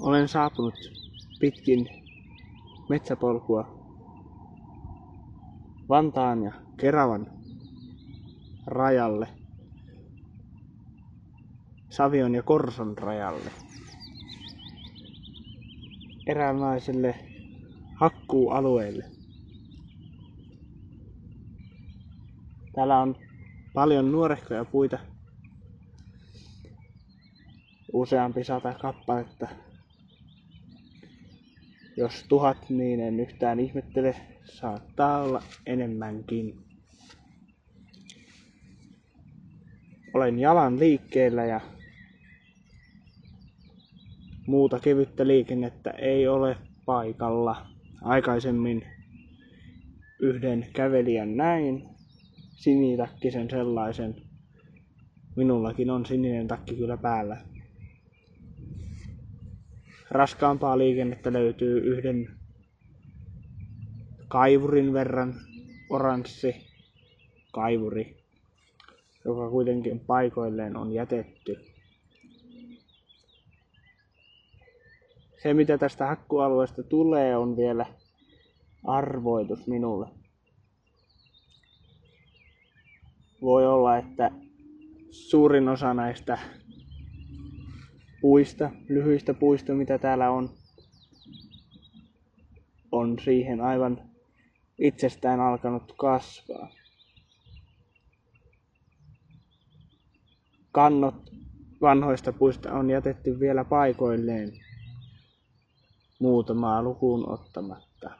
Olen saapunut pitkin metsäpolkua Vantaan ja Keravan rajalle. Savion ja Korson rajalle. Eräänlaiselle hakkuualueelle. Täällä on paljon nuorehkoja puita. Useampi sata kappaletta. Jos tuhat, niin en yhtään ihmettele. Saattaa olla enemmänkin. Olen jalan liikkeellä ja muuta kevyttä liikennettä ei ole paikalla. Aikaisemmin yhden kävelijän näin, sinitakkisen sellaisen. Minullakin on sininen takki kyllä päällä. Raskaampaa liikennettä löytyy yhden kaivurin verran oranssi kaivuri, joka kuitenkin paikoilleen on jätetty. Se mitä tästä hakkualueesta tulee on vielä arvoitus minulle. Voi olla, että suurin osa näistä puista, lyhyistä puista, mitä täällä on, on siihen aivan itsestään alkanut kasvaa. Kannot vanhoista puista on jätetty vielä paikoilleen muutamaa lukuun ottamatta.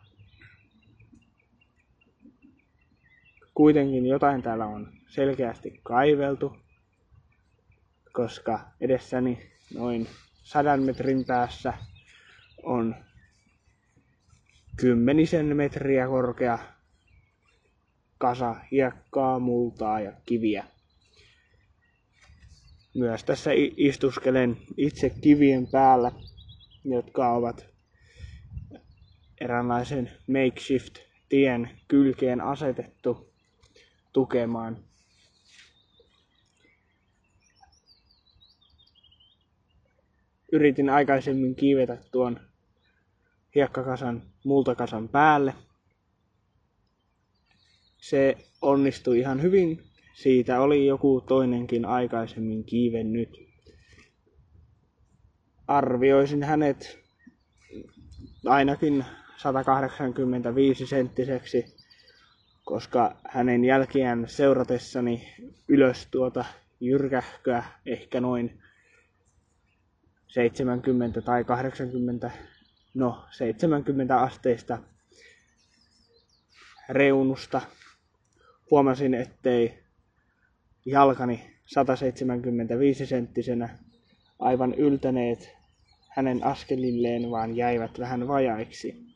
Kuitenkin jotain täällä on selkeästi kaiveltu, koska edessäni noin sadan metrin päässä on kymmenisen metriä korkea kasa hiekkaa, multaa ja kiviä. Myös tässä istuskelen itse kivien päällä, jotka ovat eräänlaisen makeshift tien kylkeen asetettu tukemaan yritin aikaisemmin kiivetä tuon hiekkakasan multakasan päälle. Se onnistui ihan hyvin. Siitä oli joku toinenkin aikaisemmin kiivennyt. Arvioisin hänet ainakin 185 senttiseksi, koska hänen jälkiään seuratessani ylös tuota jyrkähköä ehkä noin 70 tai 80, no 70 asteista reunusta. Huomasin, ettei jalkani 175 senttisenä aivan yltäneet hänen askelilleen, vaan jäivät vähän vajaiksi.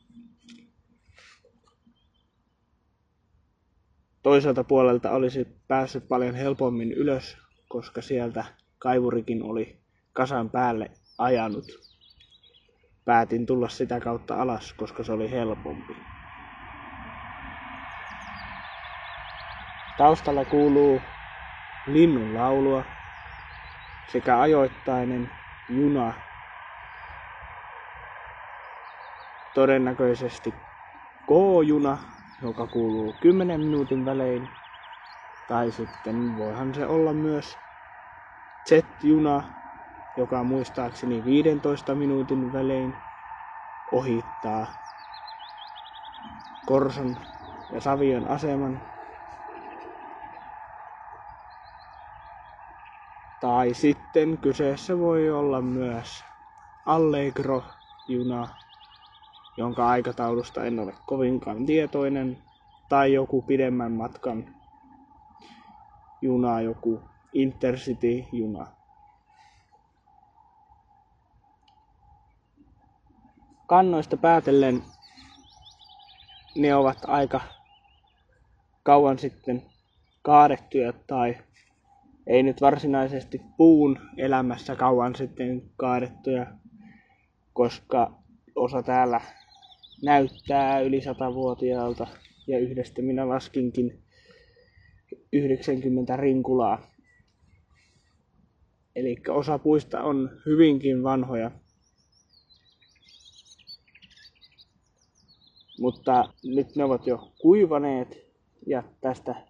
Toiselta puolelta olisi päässyt paljon helpommin ylös, koska sieltä kaivurikin oli kasan päälle ajanut. Päätin tulla sitä kautta alas, koska se oli helpompi. Taustalla kuuluu linnun laulua sekä ajoittainen juna. Todennäköisesti K-juna, joka kuuluu 10 minuutin välein. Tai sitten voihan se olla myös Z-juna, joka muistaakseni 15 minuutin välein ohittaa Korson ja Savion aseman. Tai sitten kyseessä voi olla myös Allegro-juna, jonka aikataulusta en ole kovinkaan tietoinen, tai joku pidemmän matkan juna, joku Intercity-juna. Kannoista päätellen ne ovat aika kauan sitten kaadettuja tai ei nyt varsinaisesti puun elämässä kauan sitten kaadettuja, koska osa täällä näyttää yli satavuotiaalta ja yhdestä minä laskinkin 90 rinkulaa. Eli osa puista on hyvinkin vanhoja Mutta nyt ne ovat jo kuivaneet ja tästä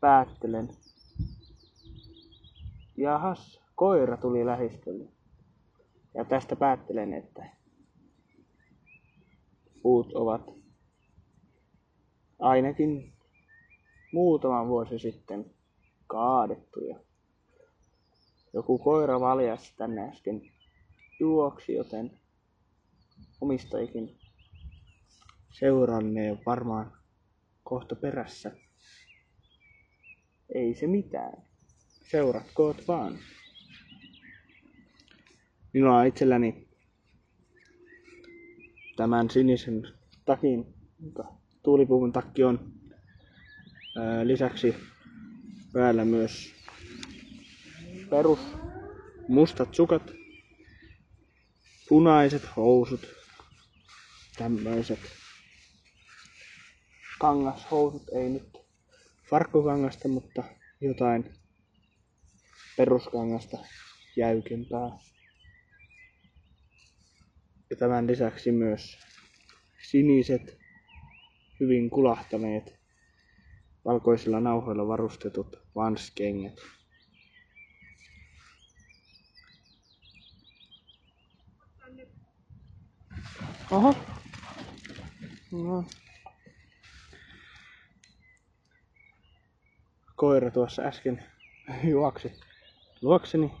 päättelen. Jahas, koira tuli lähistölle. Ja tästä päättelen, että puut ovat ainakin muutama vuosi sitten kaadettuja. Joku koira valjas tänne äsken juoksi, joten omistajikin seurannee varmaan kohta perässä. Ei se mitään. Seuratkoot vaan. Minulla on itselläni tämän sinisen takin, joka tuulipuvun takki on. Lisäksi päällä myös perus mustat sukat, punaiset housut, tämmöiset kangashousut, ei nyt farkkukangasta, mutta jotain peruskangasta jäykempää. Ja tämän lisäksi myös siniset, hyvin kulahtaneet, valkoisilla nauhoilla varustetut vanskengät. Oho. No. Koira tuossa äsken juoksi luokseni,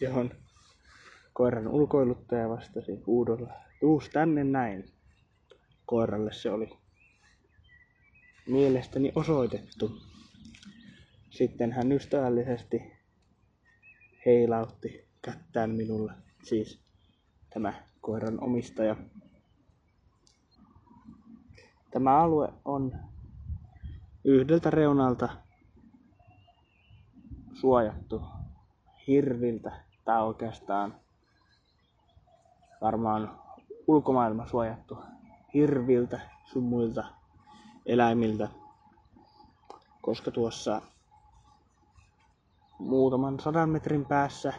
johon koiran ulkoiluttaja vastasi huudolla, tuus tänne näin. Koiralle se oli mielestäni osoitettu. Sitten hän ystävällisesti heilautti kättään minulle, siis tämä koiran omistaja. Tämä alue on yhdeltä reunalta suojattu hirviltä tai oikeastaan varmaan ulkomaailma suojattu hirviltä sun muilta eläimiltä, koska tuossa muutaman sadan metrin päässä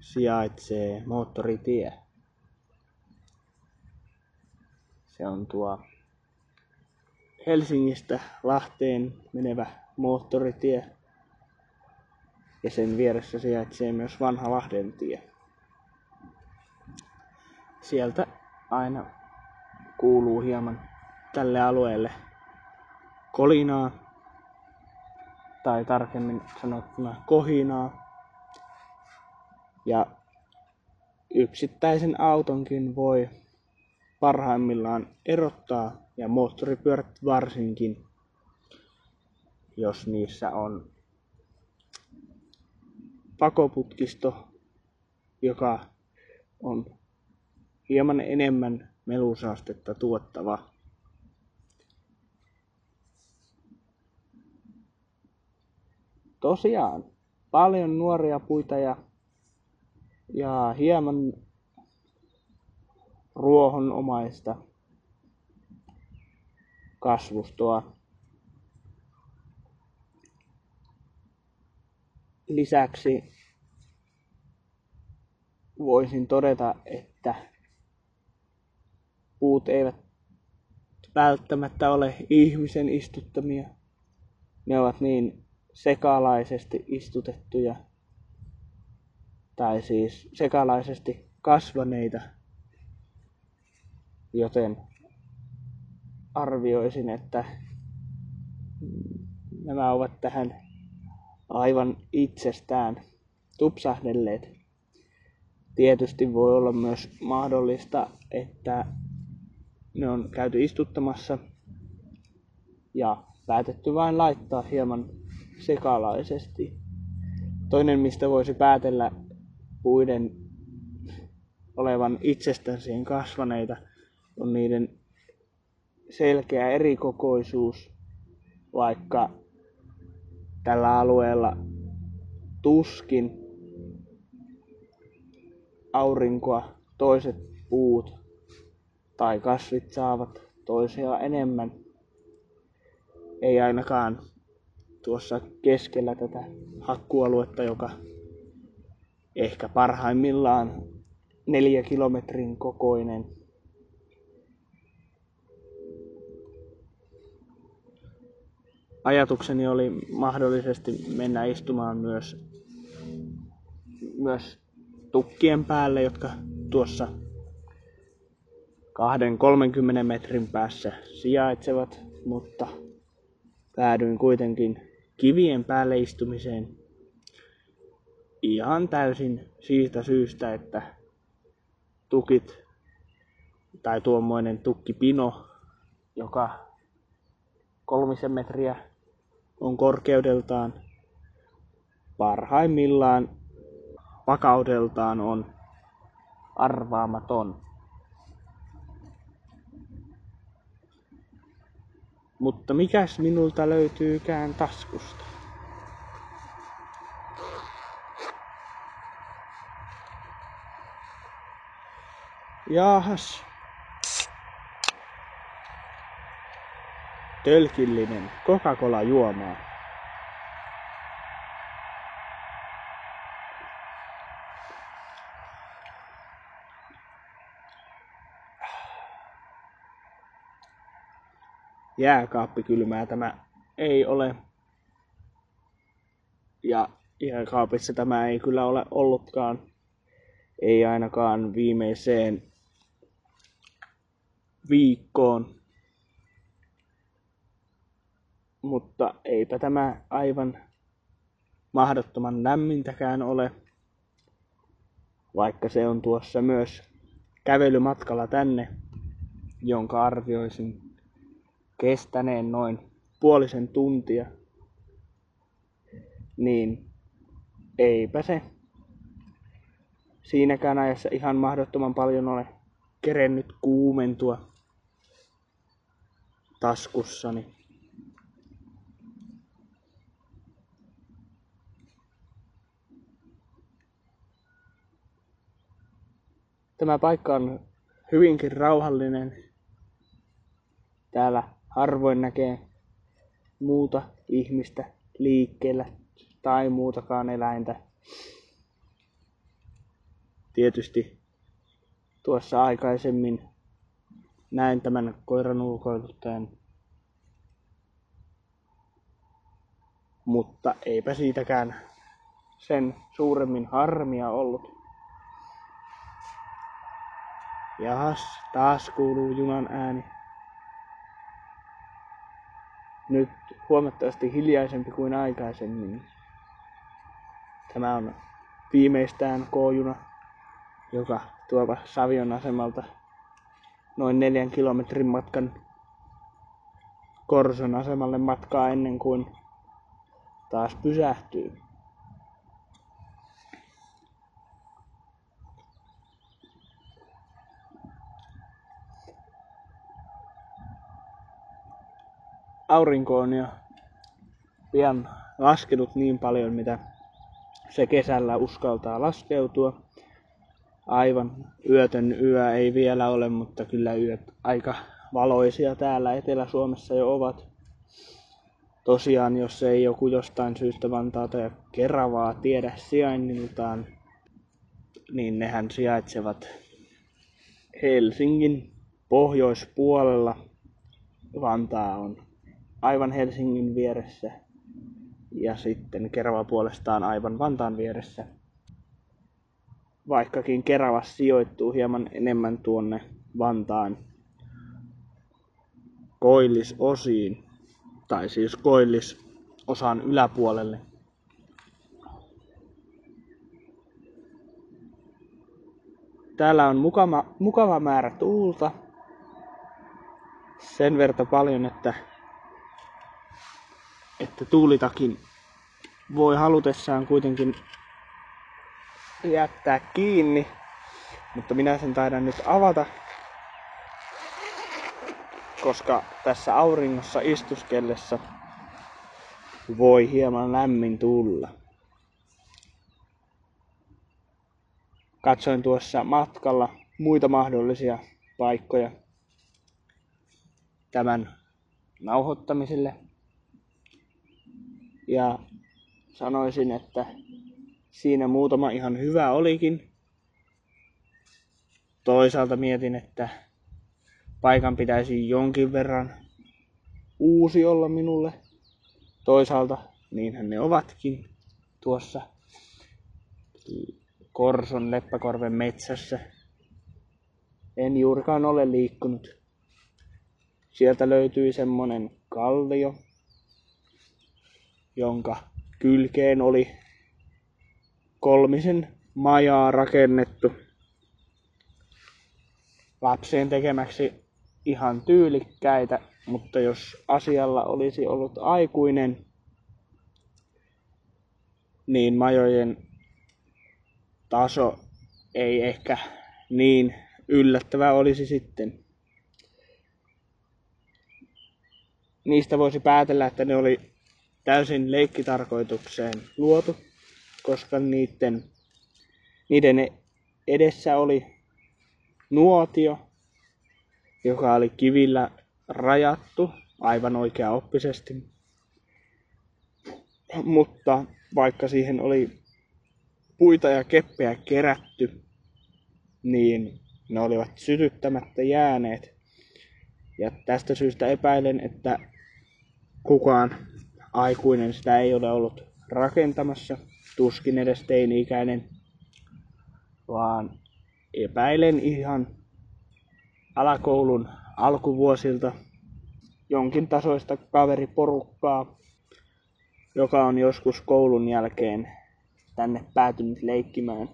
sijaitsee moottoritie. Se on tuo Helsingistä Lahteen menevä moottoritie. Ja sen vieressä sijaitsee myös vanha Lahden tie. Sieltä aina kuuluu hieman tälle alueelle kolinaa, tai tarkemmin sanottuna kohinaa. Ja yksittäisen autonkin voi parhaimmillaan erottaa ja moottoripyörät varsinkin, jos niissä on pakoputkisto, joka on hieman enemmän melusaastetta tuottava. Tosiaan, paljon nuoria puita ja, ja hieman ruohonomaista kasvustoa. Lisäksi voisin todeta, että puut eivät välttämättä ole ihmisen istuttamia. Ne ovat niin sekalaisesti istutettuja tai siis sekalaisesti kasvaneita, joten arvioisin, että nämä ovat tähän aivan itsestään tupsahdelleet. Tietysti voi olla myös mahdollista, että ne on käyty istuttamassa ja päätetty vain laittaa hieman sekalaisesti. Toinen, mistä voisi päätellä puiden olevan itsestään siihen kasvaneita, on niiden selkeä erikokoisuus, vaikka tällä alueella tuskin aurinkoa toiset puut tai kasvit saavat toisia enemmän. Ei ainakaan tuossa keskellä tätä hakkualuetta, joka ehkä parhaimmillaan neljä kilometrin kokoinen ajatukseni oli mahdollisesti mennä istumaan myös, myös tukkien päälle, jotka tuossa 2-30 metrin päässä sijaitsevat, mutta päädyin kuitenkin kivien päälle istumiseen ihan täysin siitä syystä, että tukit tai tuommoinen tukkipino, joka kolmisen metriä on korkeudeltaan, parhaimmillaan vakaudeltaan on arvaamaton. Mutta mikäs minulta löytyykään taskusta? Jaahas. Tölkillinen Coca-Cola juomaa. Jääkaappikylmää tämä ei ole. Ja jääkaapissa tämä ei kyllä ole ollutkaan. Ei ainakaan viimeiseen viikkoon. Mutta eipä tämä aivan mahdottoman lämmintäkään ole, vaikka se on tuossa myös kävelymatkalla tänne, jonka arvioisin kestäneen noin puolisen tuntia, niin eipä se siinäkään ajassa ihan mahdottoman paljon ole kerennyt kuumentua taskussani. Tämä paikka on hyvinkin rauhallinen. Täällä harvoin näkee muuta ihmistä liikkeellä tai muutakaan eläintä. Tietysti tuossa aikaisemmin näin tämän koiran ulkoiluttajan. Mutta eipä siitäkään sen suuremmin harmia ollut. Jahas, taas kuuluu junan ääni. Nyt huomattavasti hiljaisempi kuin aikaisemmin. Tämä on viimeistään K-juna, joka tuova Savion asemalta noin neljän kilometrin matkan Korson asemalle matkaa ennen kuin taas pysähtyy. Aurinko on jo pian laskenut niin paljon, mitä se kesällä uskaltaa laskeutua aivan yötön yö ei vielä ole, mutta kyllä yöt aika valoisia täällä Etelä-Suomessa jo ovat. Tosiaan, jos ei joku jostain syystä Vantaata ja Keravaa tiedä sijainniltaan, niin nehän sijaitsevat Helsingin pohjoispuolella. Vantaa on aivan Helsingin vieressä ja sitten Kerava puolestaan aivan Vantaan vieressä vaikkakin Kerava sijoittuu hieman enemmän tuonne Vantaan koillisosiin, tai siis koillisosan yläpuolelle. Täällä on mukava, mukava määrä tuulta. Sen verta paljon, että, että tuulitakin voi halutessaan kuitenkin jättää kiinni. Mutta minä sen taidan nyt avata, koska tässä auringossa istuskellessa voi hieman lämmin tulla. Katsoin tuossa matkalla muita mahdollisia paikkoja tämän nauhoittamiselle. Ja sanoisin, että Siinä muutama ihan hyvä olikin. Toisaalta mietin, että paikan pitäisi jonkin verran uusi olla minulle. toisaalta niinhän ne ovatkin tuossa Korson Leppäkorven metsässä. En juurikaan ole liikkunut. Sieltä löytyi semmonen kallio, jonka kylkeen oli kolmisen majaa rakennettu lapseen tekemäksi ihan tyylikkäitä, mutta jos asialla olisi ollut aikuinen, niin majojen taso ei ehkä niin yllättävä olisi sitten. Niistä voisi päätellä, että ne oli täysin leikkitarkoitukseen luotu, koska niiden, niiden edessä oli nuotio, joka oli kivillä rajattu aivan oikea oppisesti. Mutta vaikka siihen oli puita ja keppejä kerätty, niin ne olivat sytyttämättä jääneet. Ja tästä syystä epäilen, että kukaan aikuinen sitä ei ole ollut rakentamassa, tuskin edes teini-ikäinen, vaan epäilen ihan alakoulun alkuvuosilta jonkin tasoista kaveriporukkaa, joka on joskus koulun jälkeen tänne päätynyt leikkimään.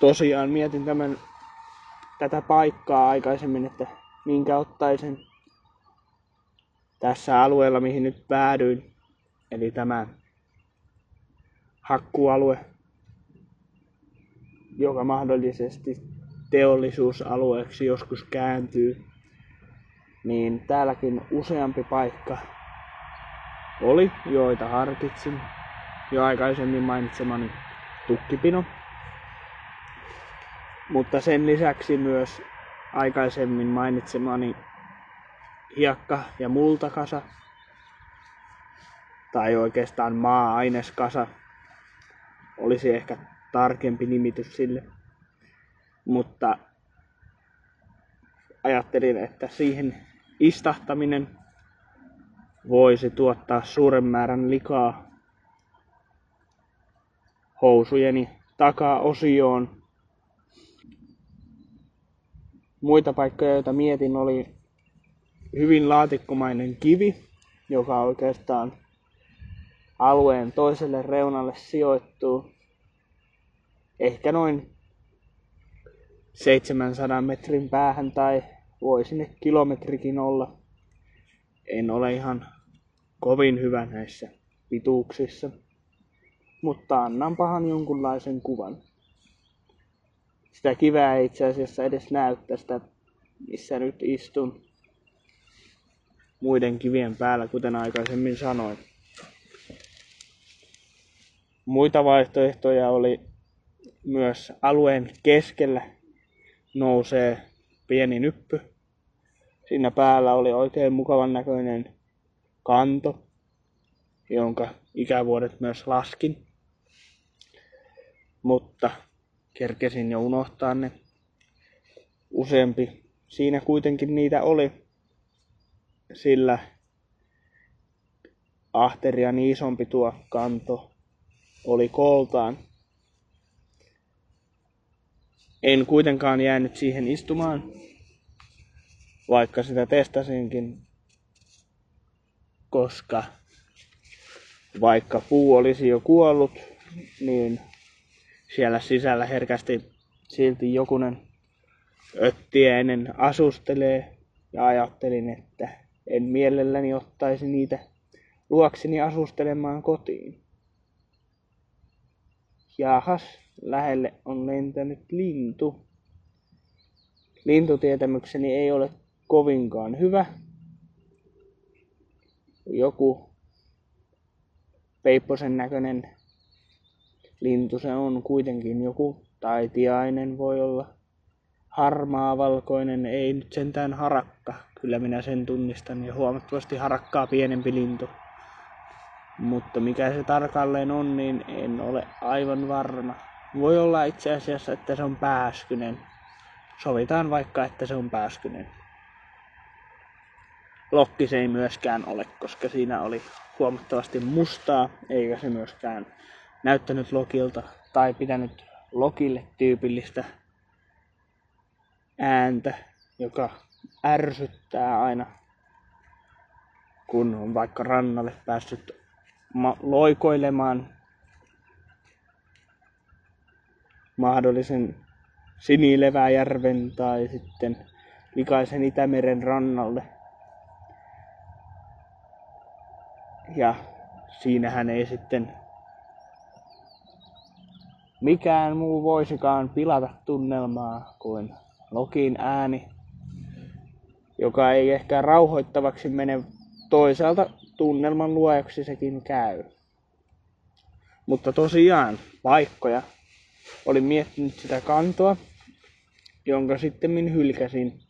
Tosiaan mietin tämän, tätä paikkaa aikaisemmin, että minkä ottaisin tässä alueella, mihin nyt päädyin. Eli tämä hakkualue, joka mahdollisesti teollisuusalueeksi joskus kääntyy, niin täälläkin useampi paikka oli, joita harkitsin. Jo aikaisemmin mainitsemani tukkipino. Mutta sen lisäksi myös aikaisemmin mainitsemani hiekka- ja multakasa, tai oikeastaan maa-aineskasa, olisi ehkä tarkempi nimitys sille. Mutta ajattelin, että siihen istahtaminen voisi tuottaa suuren määrän likaa housujeni takaosioon. Muita paikkoja, joita mietin, oli hyvin laatikkomainen kivi, joka oikeastaan alueen toiselle reunalle sijoittuu ehkä noin 700 metrin päähän tai voi sinne kilometrikin olla. En ole ihan kovin hyvä näissä pituuksissa, mutta annanpahan jonkunlaisen kuvan. Sitä kiveä ei itse asiassa edes näy tästä, missä nyt istun muiden kivien päällä, kuten aikaisemmin sanoin. Muita vaihtoehtoja oli myös alueen keskellä nousee pieni nyppy. Siinä päällä oli oikein mukavan näköinen kanto, jonka ikävuodet myös laskin. Mutta kerkesin jo unohtaa ne. Useampi siinä kuitenkin niitä oli, sillä ahterian isompi tuo kanto oli kooltaan. En kuitenkaan jäänyt siihen istumaan, vaikka sitä testasinkin, koska vaikka puu olisi jo kuollut, niin siellä sisällä herkästi silti jokunen öttiäinen asustelee ja ajattelin, että en mielelläni ottaisi niitä luokseni asustelemaan kotiin. Jahas, lähelle on lentänyt lintu. Lintutietämykseni ei ole kovinkaan hyvä. Joku peipposen näköinen lintu se on kuitenkin joku taitiainen voi olla. Harmaa, valkoinen, ei nyt sentään harakka. Kyllä minä sen tunnistan ja huomattavasti harakkaa pienempi lintu. Mutta mikä se tarkalleen on, niin en ole aivan varma. Voi olla itse asiassa, että se on pääskynen. Sovitaan vaikka, että se on pääskynen. lokki se ei myöskään ole, koska siinä oli huomattavasti mustaa, eikä se myöskään näyttänyt lokilta tai pitänyt lokille tyypillistä ääntä, joka ärsyttää aina, kun on vaikka rannalle päässyt loikoilemaan mahdollisen Sinileväjärven tai sitten likaisen Itämeren rannalle. Ja siinähän ei sitten mikään muu voisikaan pilata tunnelmaa kuin Lokin ääni, joka ei ehkä rauhoittavaksi mene toisaalta tunnelman luojaksi sekin käy. Mutta tosiaan paikkoja. Olin miettinyt sitä kantoa, jonka sitten min hylkäsin.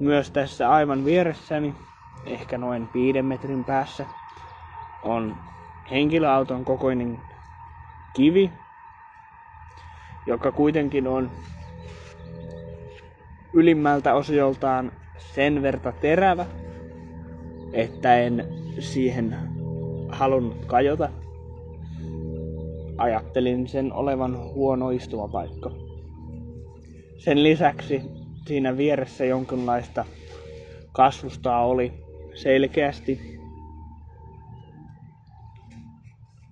Myös tässä aivan vieressäni, ehkä noin viiden metrin päässä, on henkilöauton kokoinen kivi, joka kuitenkin on ylimmältä osioltaan sen verta terävä, että en siihen halunnut kajota. Ajattelin sen olevan huono istumapaikka. Sen lisäksi siinä vieressä jonkinlaista kasvustaa oli selkeästi,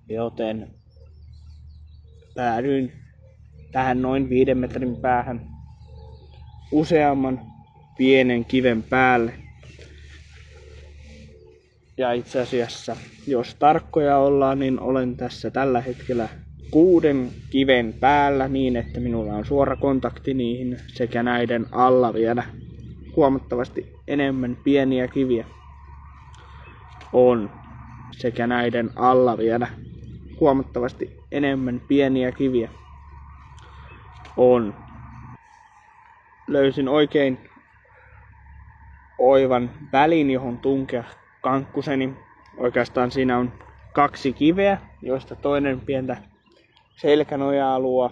joten päädyin tähän noin viiden metrin päähän useamman pienen kiven päälle. Ja itse asiassa, jos tarkkoja ollaan, niin olen tässä tällä hetkellä kuuden kiven päällä niin, että minulla on suora kontakti niihin sekä näiden alla vielä huomattavasti enemmän pieniä kiviä on sekä näiden alla vielä huomattavasti enemmän pieniä kiviä on. Löysin oikein oivan välin, johon tunkea kankkuseni. Oikeastaan siinä on kaksi kiveä, joista toinen pientä selkänojaa luo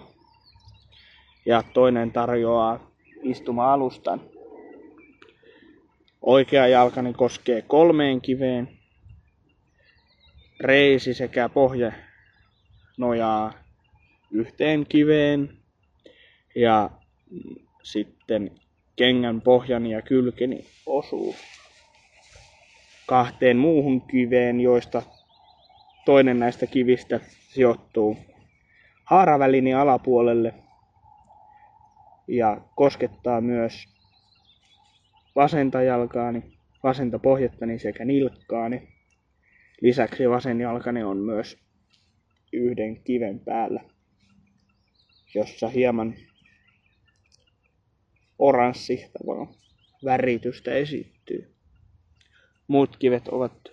ja toinen tarjoaa istuma-alustan. Oikea jalkani koskee kolmeen kiveen. Reisi sekä pohja nojaa yhteen kiveen ja sitten kengän pohjani ja kylkeni osuu kahteen muuhun kiveen, joista toinen näistä kivistä sijoittuu haaravälini alapuolelle ja koskettaa myös vasenta jalkaani, vasenta pohjattani sekä nilkkaani. Lisäksi vasen jalkani on myös yhden kiven päällä, jossa hieman oranssi väritystä esittyy. Muut kivet ovat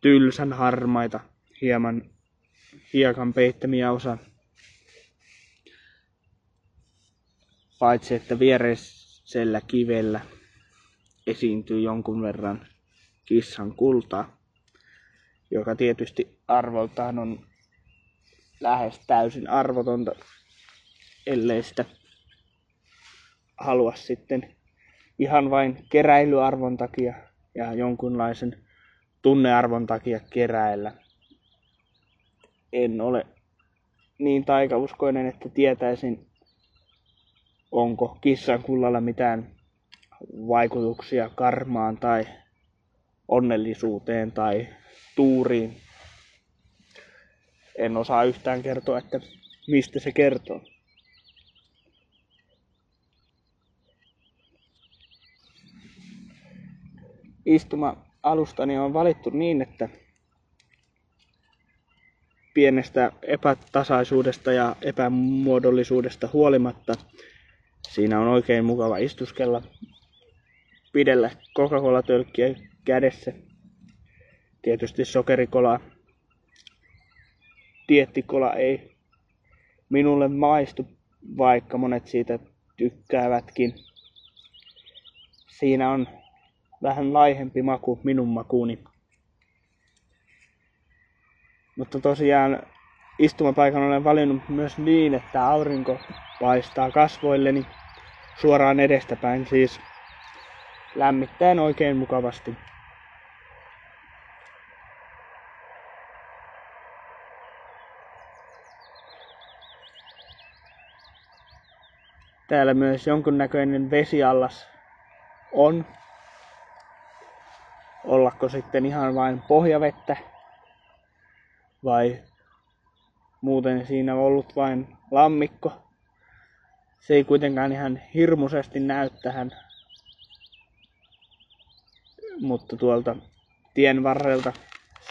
tylsän harmaita, hieman hiekan peittämiä osa. Paitsi että viereisellä kivellä esiintyy jonkun verran kissan kultaa, joka tietysti arvoltaan on lähes täysin arvotonta, ellei sitä halua sitten ihan vain keräilyarvon takia ja jonkunlaisen tunnearvon takia keräillä. En ole niin taikauskoinen, että tietäisin, onko kissan kullalla mitään vaikutuksia karmaan tai onnellisuuteen tai tuuriin. En osaa yhtään kertoa, että mistä se kertoo. istuma-alustani on valittu niin, että pienestä epätasaisuudesta ja epämuodollisuudesta huolimatta siinä on oikein mukava istuskella, pidellä Coca-Cola-tölkkiä kädessä, tietysti sokerikola, diettikola ei minulle maistu, vaikka monet siitä tykkäävätkin. Siinä on vähän laihempi maku minun makuuni. Mutta tosiaan istumapaikan olen valinnut myös niin, että aurinko paistaa kasvoilleni suoraan edestäpäin siis lämmittäen oikein mukavasti. Täällä myös jonkunnäköinen vesiallas on. Ollako sitten ihan vain pohjavettä vai muuten siinä ollut vain lammikko. Se ei kuitenkaan ihan hirmuisesti näy tähän, mutta tuolta tien varrelta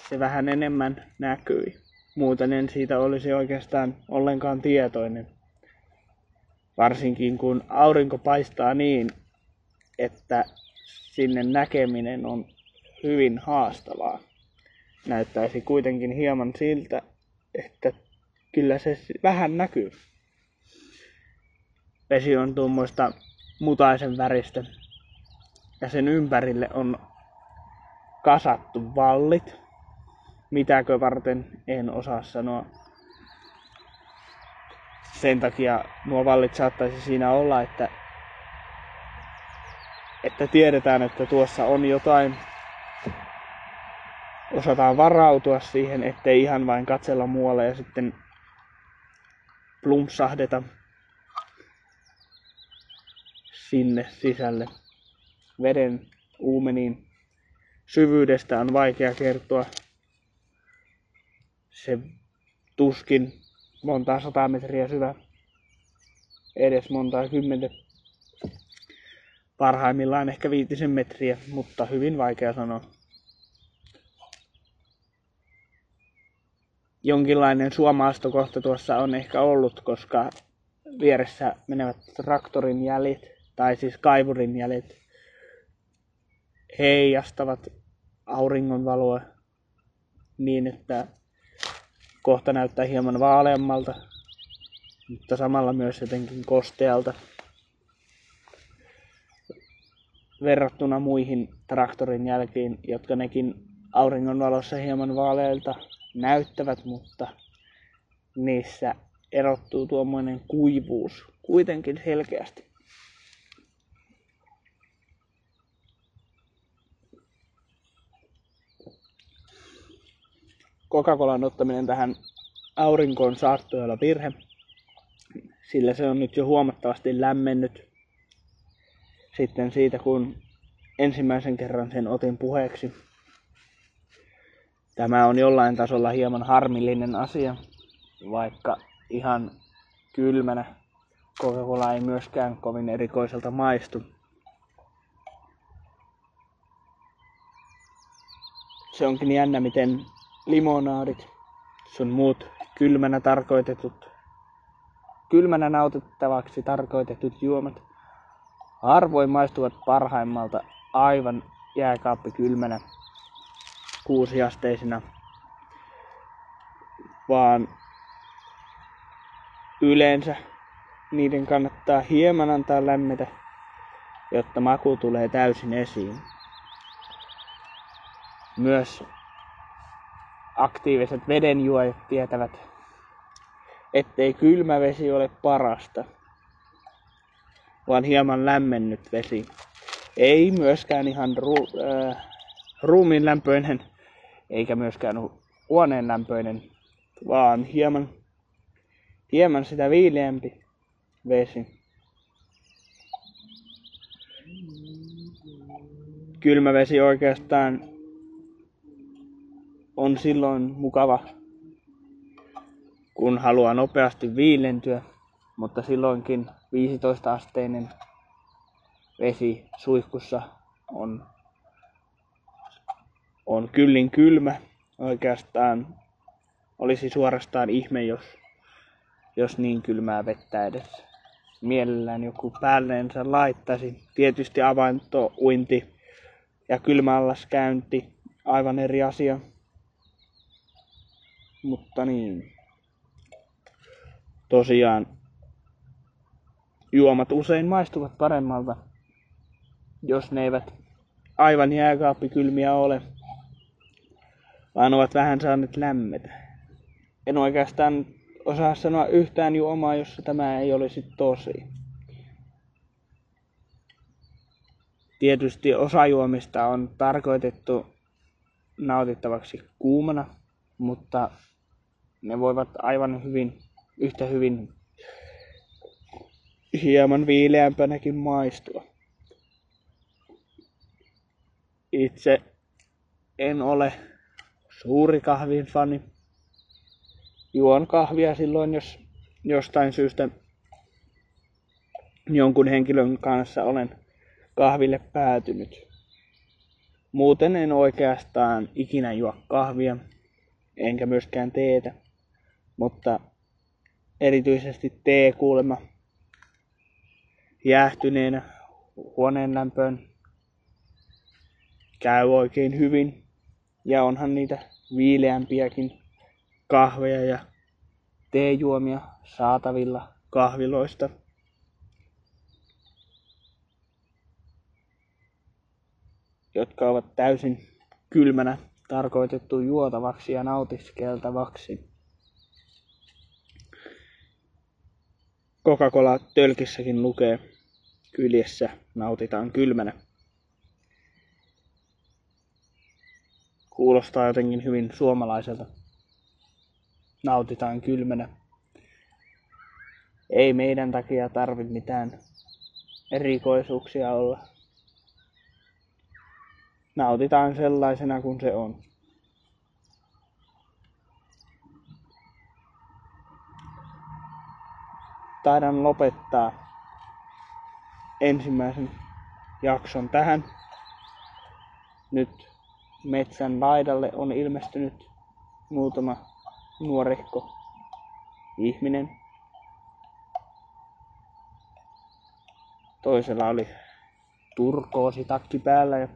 se vähän enemmän näkyi. Muuten en siitä olisi oikeastaan ollenkaan tietoinen. Varsinkin kun aurinko paistaa niin, että sinne näkeminen on hyvin haastavaa. Näyttäisi kuitenkin hieman siltä, että kyllä se vähän näkyy. Vesi on tuommoista mutaisen väristä ja sen ympärille on kasattu vallit. Mitäkö varten en osaa sanoa. Sen takia nuo vallit saattaisi siinä olla, että, että tiedetään, että tuossa on jotain osataan varautua siihen, ettei ihan vain katsella muualle ja sitten plumpsahdeta sinne sisälle. Veden uumeniin syvyydestä on vaikea kertoa. Se tuskin montaa sata metriä syvä, edes montaa kymmentä, parhaimmillaan ehkä viitisen metriä, mutta hyvin vaikea sanoa. jonkinlainen suomaastokohta tuossa on ehkä ollut, koska vieressä menevät traktorin jäljet, tai siis kaivurin jäljet, heijastavat auringonvaloa niin, että kohta näyttää hieman vaaleammalta, mutta samalla myös jotenkin kostealta verrattuna muihin traktorin jälkiin, jotka nekin auringonvalossa hieman vaaleilta näyttävät, mutta niissä erottuu tuommoinen kuivuus kuitenkin selkeästi. Coca-Colan ottaminen tähän aurinkoon saattoi olla virhe, sillä se on nyt jo huomattavasti lämmennyt sitten siitä, kun ensimmäisen kerran sen otin puheeksi. Tämä on jollain tasolla hieman harmillinen asia, vaikka ihan kylmänä Coca-Cola ei myöskään kovin erikoiselta maistu. Se onkin jännä, miten limonaadit, sun muut kylmänä tarkoitetut, kylmänä nautittavaksi tarkoitetut juomat harvoin maistuvat parhaimmalta aivan jääkaappi kylmänä kuusiasteisina, vaan yleensä niiden kannattaa hieman antaa lämmetä, jotta maku tulee täysin esiin. Myös aktiiviset vedenjuojat tietävät, ettei kylmä vesi ole parasta, vaan hieman lämmennyt vesi. Ei myöskään ihan ru- äh, ruumiin lämpöinen eikä myöskään huoneen lämpöinen, vaan hieman, hieman sitä viileämpi vesi. Kylmä vesi oikeastaan on silloin mukava, kun haluaa nopeasti viilentyä, mutta silloinkin 15 asteinen vesi suihkussa on on kyllin kylmä. Oikeastaan olisi suorastaan ihme, jos, jos niin kylmää vettä edes mielellään joku päälleensä laittaisi. Tietysti avainto, uinti ja kylmällaskäynti, aivan eri asia. Mutta niin, tosiaan juomat usein maistuvat paremmalta, jos ne eivät aivan jääkaappikylmiä ole vaan ovat vähän saaneet lämmetä. En oikeastaan osaa sanoa yhtään juomaa, jossa tämä ei olisi tosi. Tietysti osa juomista on tarkoitettu nautittavaksi kuumana, mutta ne voivat aivan hyvin, yhtä hyvin hieman viileämpänäkin maistua. Itse en ole suuri kahvin fani. Juon kahvia silloin, jos jostain syystä jonkun henkilön kanssa olen kahville päätynyt. Muuten en oikeastaan ikinä juo kahvia, enkä myöskään teetä, mutta erityisesti tee kuulemma jäähtyneenä huoneen lämpöön käy oikein hyvin. Ja onhan niitä viileämpiäkin kahveja ja teejuomia saatavilla kahviloista. jotka ovat täysin kylmänä tarkoitettu juotavaksi ja nautiskeltavaksi. Coca-Cola tölkissäkin lukee kyljessä nautitaan kylmänä. Kuulostaa jotenkin hyvin suomalaiselta. Nautitaan kylmänä. Ei meidän takia tarvi mitään erikoisuuksia olla. Nautitaan sellaisena kuin se on. Taidan lopettaa ensimmäisen jakson tähän. Nyt metsän laidalle on ilmestynyt muutama nuorikko ihminen. Toisella oli turkoosi takki päällä ja,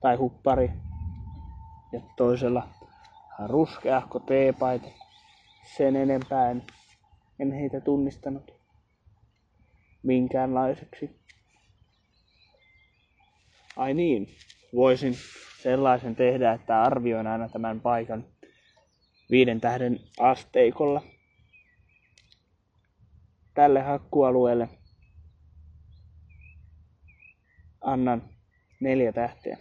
tai huppari ja toisella ruskeahko teepaita. Sen enempää en, en heitä tunnistanut minkäänlaiseksi. Ai niin, voisin sellaisen tehdä, että arvioin aina tämän paikan viiden tähden asteikolla. Tälle hakkualueelle annan neljä tähteä.